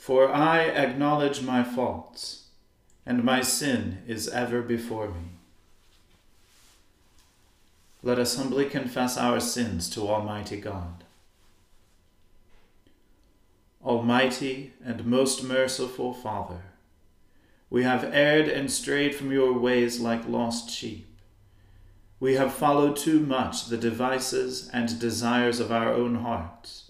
For I acknowledge my faults, and my sin is ever before me. Let us humbly confess our sins to Almighty God. Almighty and most merciful Father, we have erred and strayed from your ways like lost sheep. We have followed too much the devices and desires of our own hearts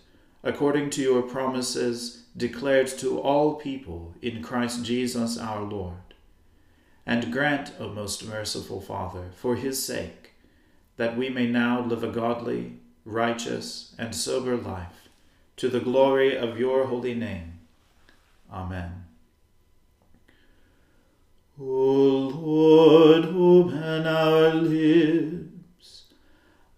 according to your promises declared to all people in Christ Jesus our Lord. And grant, O most merciful Father, for his sake, that we may now live a godly, righteous, and sober life, to the glory of your holy name. Amen. O Lord, open our lips,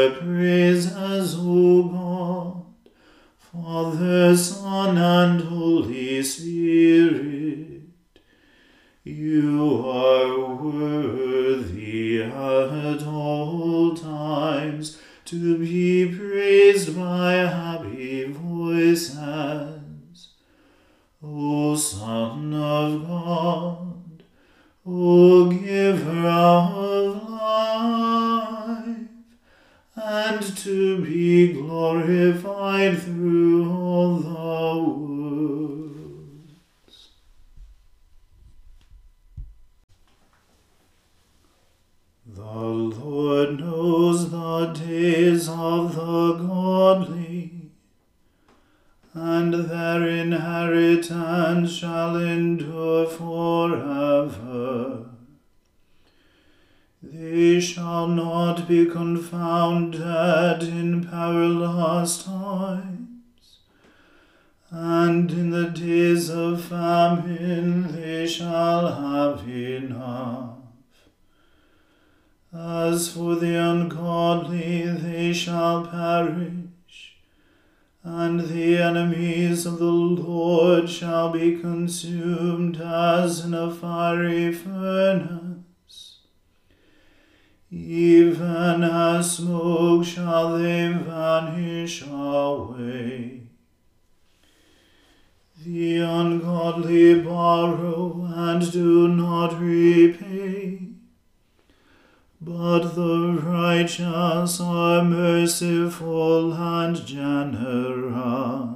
your praises, O God, Father, Son, and Holy Spirit. You are worthy at all times to be praised by happy voices. O Son of God, O ungodly, they shall perish, and the enemies of the Lord shall be consumed as in a fiery furnace. Even as smoke shall they vanish away. The ungodly borrow and do not repay, but the righteous are merciful and generous.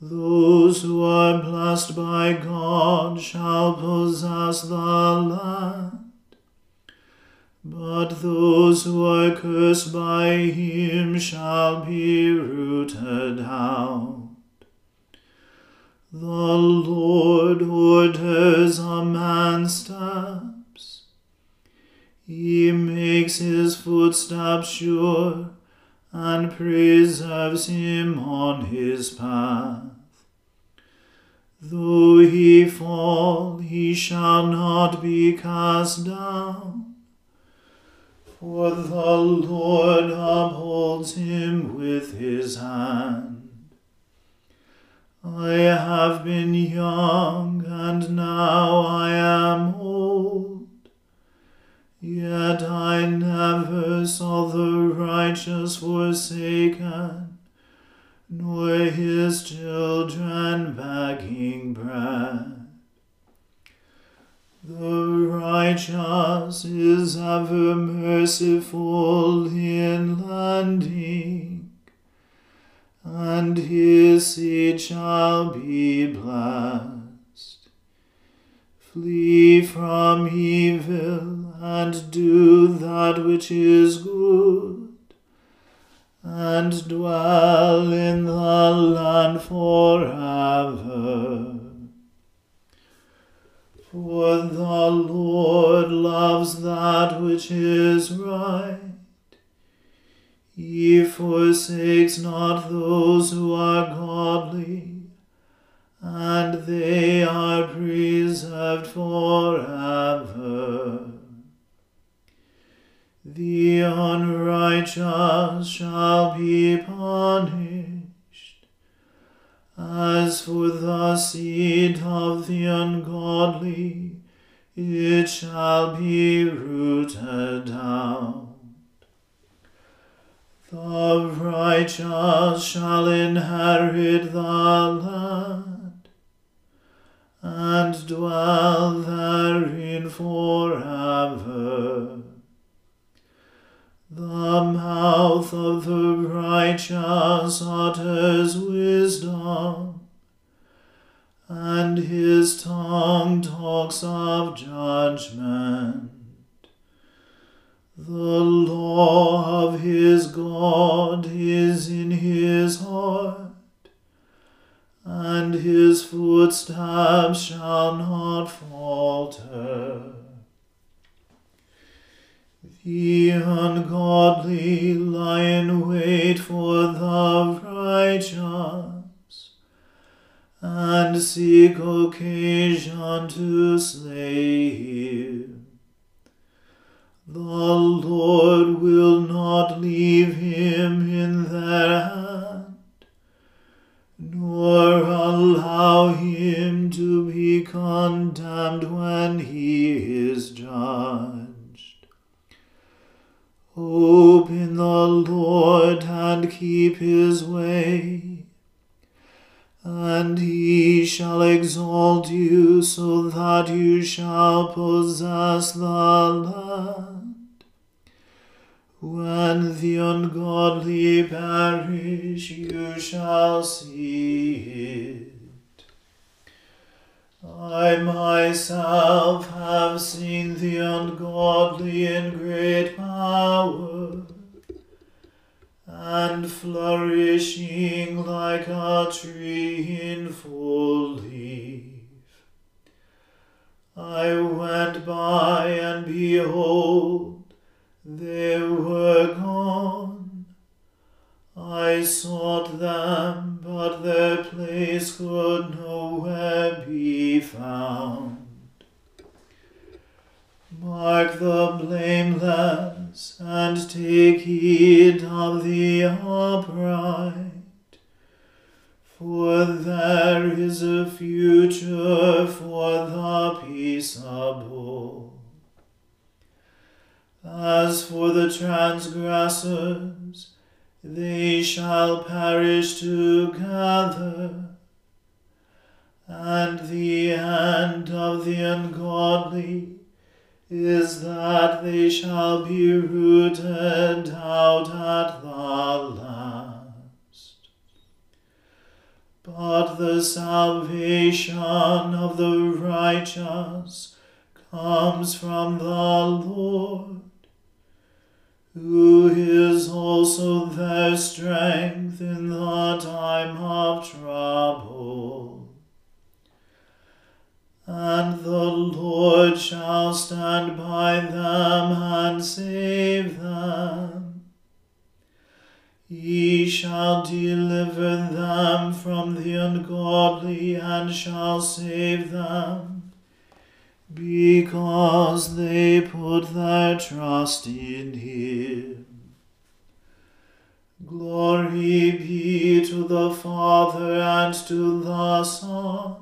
Those who are blessed by God shall possess the land but those who are cursed by him shall be rooted out. The Lord orders a man's steps. He makes his footsteps sure and preserves him on his path. Though he fall, he shall not be cast down. For the Lord upholds him with his hand. I have been young, and now I am old. Yet I never saw the righteous forsaken, nor his children begging bread. The righteous is ever merciful in lending and his seed shall be blessed. Flee from evil and do that which is good, and dwell in the land forever. For the Lord loves that which is right he forsakes not those who are godly, and they are preserved forever. The unrighteous shall be punished. As for the seed of the ungodly, it shall be rooted out. The righteous shall inherit the land and dwell therein forever. The mouth of the righteous utters wisdom, and his tongue talks of judgment. The law of his God is in his heart, and his footsteps shall not falter. The ungodly lie in wait for the righteous, and seek occasion to slay him. The Lord will not leave him in their hand, nor allow him to be condemned when he is judged. Hope in the Lord and keep his way and he shall exalt you so that you shall possess the land. When the ungodly perish, you shall see it. I myself have seen the ungodly in great power and flourishing like a tree in full leaf. I went by, and behold, they were gone. I sought them, but their place could nowhere be found. Mark the blameless, and take heed of the upright. For there is a future for the peaceable. As for the transgressors, they shall perish together, and the end of the ungodly is that they shall be rooted out at the last. But the salvation of the righteous comes from the Lord, who is also their strength in the time of trouble. and the Lord shall stand by them and save them. He shall deliver them from the ungodly and shall save them, because they put their trust in him. Glory be to the Father and to the Son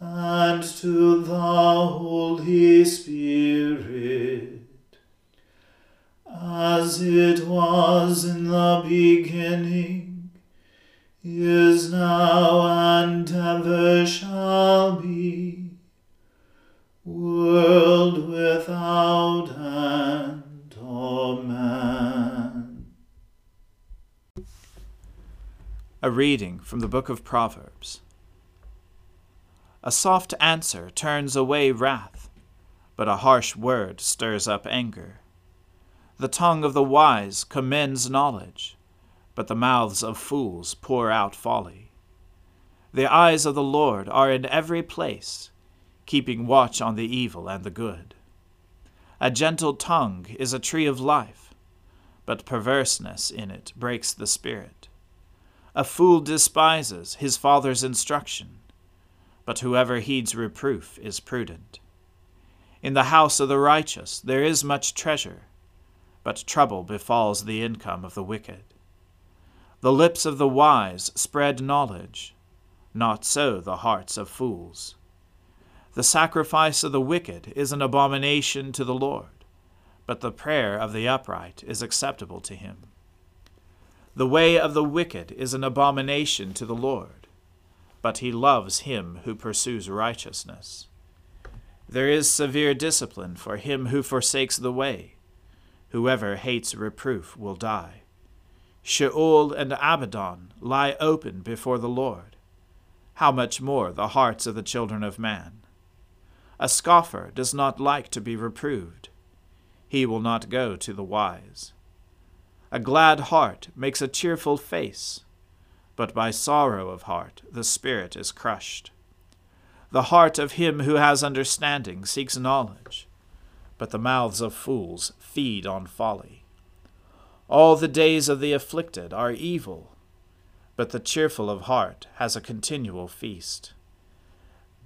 and to the Holy Spirit, as it was in the beginning, is now, A reading from the book of Proverbs. A soft answer turns away wrath, but a harsh word stirs up anger. The tongue of the wise commends knowledge, but the mouths of fools pour out folly. The eyes of the Lord are in every place, keeping watch on the evil and the good. A gentle tongue is a tree of life, but perverseness in it breaks the spirit. A fool despises his father's instruction but whoever heeds reproof is prudent. In the house of the righteous there is much treasure, but trouble befalls the income of the wicked. The lips of the wise spread knowledge, not so the hearts of fools. The sacrifice of the wicked is an abomination to the Lord, but the prayer of the upright is acceptable to him. The way of the wicked is an abomination to the Lord but he loves him who pursues righteousness. There is severe discipline for him who forsakes the way. Whoever hates reproof will die. Sheol and Abaddon lie open before the Lord. How much more the hearts of the children of man? A scoffer does not like to be reproved. He will not go to the wise. A glad heart makes a cheerful face but by sorrow of heart the spirit is crushed. The heart of him who has understanding seeks knowledge, but the mouths of fools feed on folly. All the days of the afflicted are evil, but the cheerful of heart has a continual feast.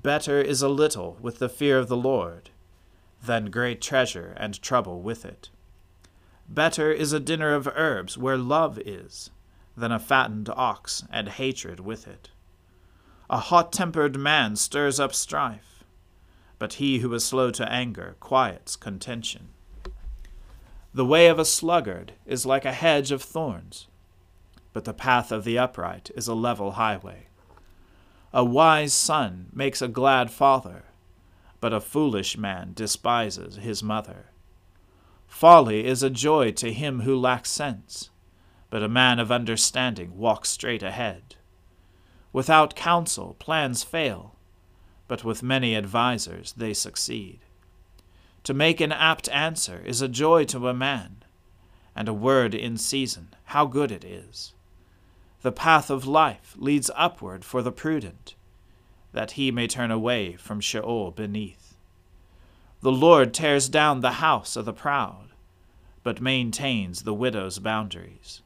Better is a little with the fear of the Lord than great treasure and trouble with it. Better is a dinner of herbs where love is than a fattened ox and hatred with it. A hot tempered man stirs up strife, but he who is slow to anger quiets contention. The way of a sluggard is like a hedge of thorns, but the path of the upright is a level highway. A wise son makes a glad father, but a foolish man despises his mother. Folly is a joy to him who lacks sense but a man of understanding walks straight ahead. Without counsel, plans fail, but with many advisers they succeed. To make an apt answer is a joy to a man, and a word in season, how good it is. The path of life leads upward for the prudent, that he may turn away from Sheol beneath. The Lord tears down the house of the proud, but maintains the widow's boundaries.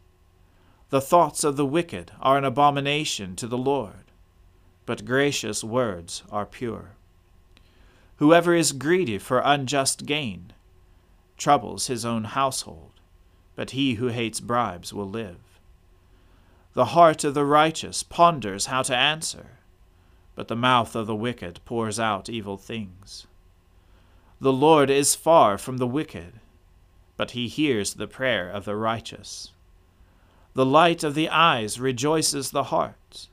The thoughts of the wicked are an abomination to the Lord, but gracious words are pure. Whoever is greedy for unjust gain troubles his own household, but he who hates bribes will live. The heart of the righteous ponders how to answer, but the mouth of the wicked pours out evil things. The Lord is far from the wicked, but he hears the prayer of the righteous. The light of the eyes rejoices the heart,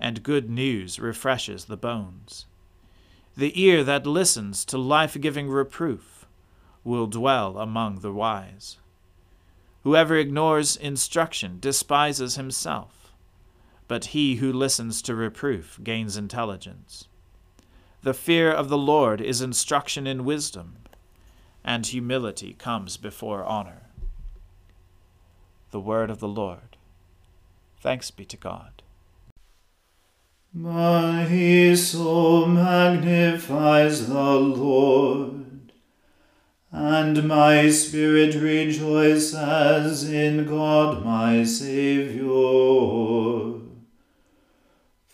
and good news refreshes the bones. The ear that listens to life giving reproof will dwell among the wise. Whoever ignores instruction despises himself, but he who listens to reproof gains intelligence. The fear of the Lord is instruction in wisdom, and humility comes before honor. The word of the Lord. Thanks be to God. My soul magnifies the Lord, and my spirit rejoices as in God my Saviour.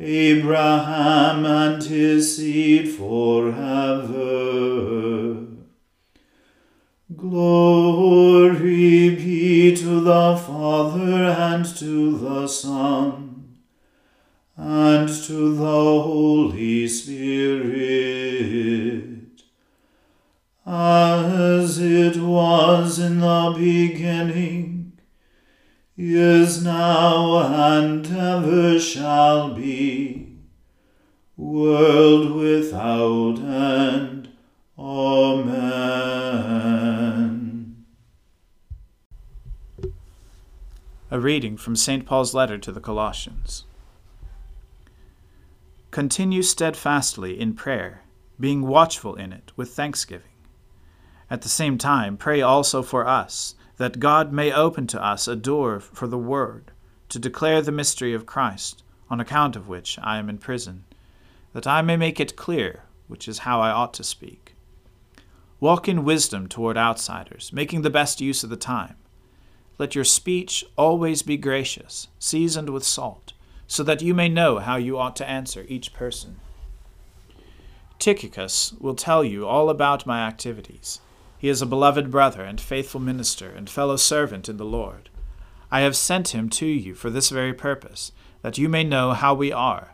Abraham and his seed forever. Glory be to the Father and to the Son and to the Holy Spirit, as it was in the beginning is now and ever shall be, world without end. Amen. A reading from St. Paul's letter to the Colossians. Continue steadfastly in prayer, being watchful in it with thanksgiving. At the same time, pray also for us that God may open to us a door for the word, to declare the mystery of Christ, on account of which I am in prison, that I may make it clear, which is how I ought to speak. Walk in wisdom toward outsiders, making the best use of the time. Let your speech always be gracious, seasoned with salt, so that you may know how you ought to answer each person. Tychicus will tell you all about my activities he is a beloved brother and faithful minister and fellow servant in the Lord. I have sent him to you for this very purpose, that you may know how we are,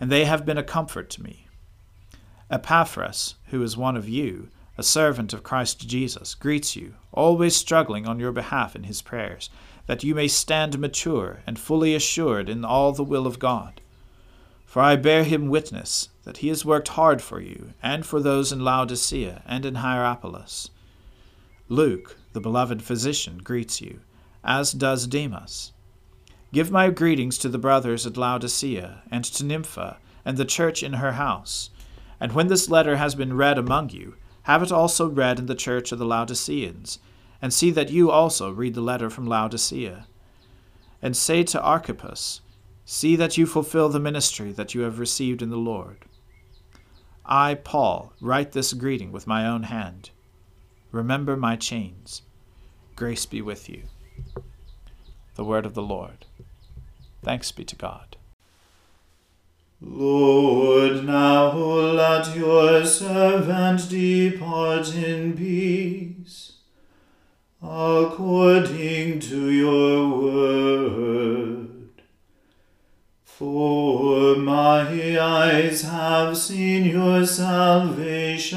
and they have been a comfort to me. Epaphras, who is one of you, a servant of Christ Jesus, greets you, always struggling on your behalf in his prayers, that you may stand mature and fully assured in all the will of God. For I bear him witness that he has worked hard for you, and for those in Laodicea and in Hierapolis. Luke, the beloved physician, greets you, as does Demas. Give my greetings to the brothers at Laodicea, and to Nympha, and the church in her house. And when this letter has been read among you, have it also read in the church of the Laodiceans, and see that you also read the letter from Laodicea. And say to Archippus, See that you fulfill the ministry that you have received in the Lord. I, Paul, write this greeting with my own hand. Remember my chains. Grace be with you. The word of the Lord. Thanks be to God. Lord, now let your servant depart in peace, according to your word. For my eyes have seen your salvation,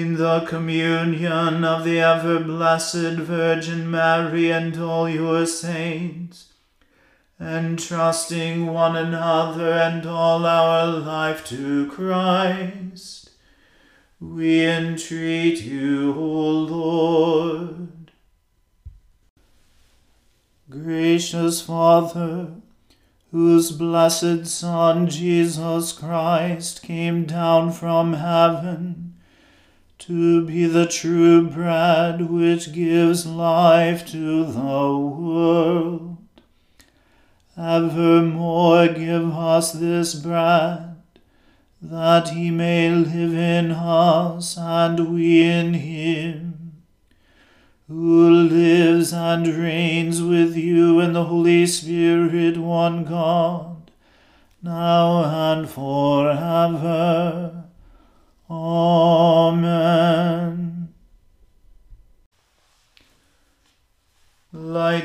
in the communion of the ever blessed Virgin Mary and all your saints, entrusting one another and all our life to Christ, we entreat you, O Lord. Gracious Father, whose blessed Son Jesus Christ came down from heaven, to be the true bread which gives life to the world. Evermore give us this bread, that he may live in us and we in him, who lives and reigns with you in the Holy Spirit, one God, now and forever.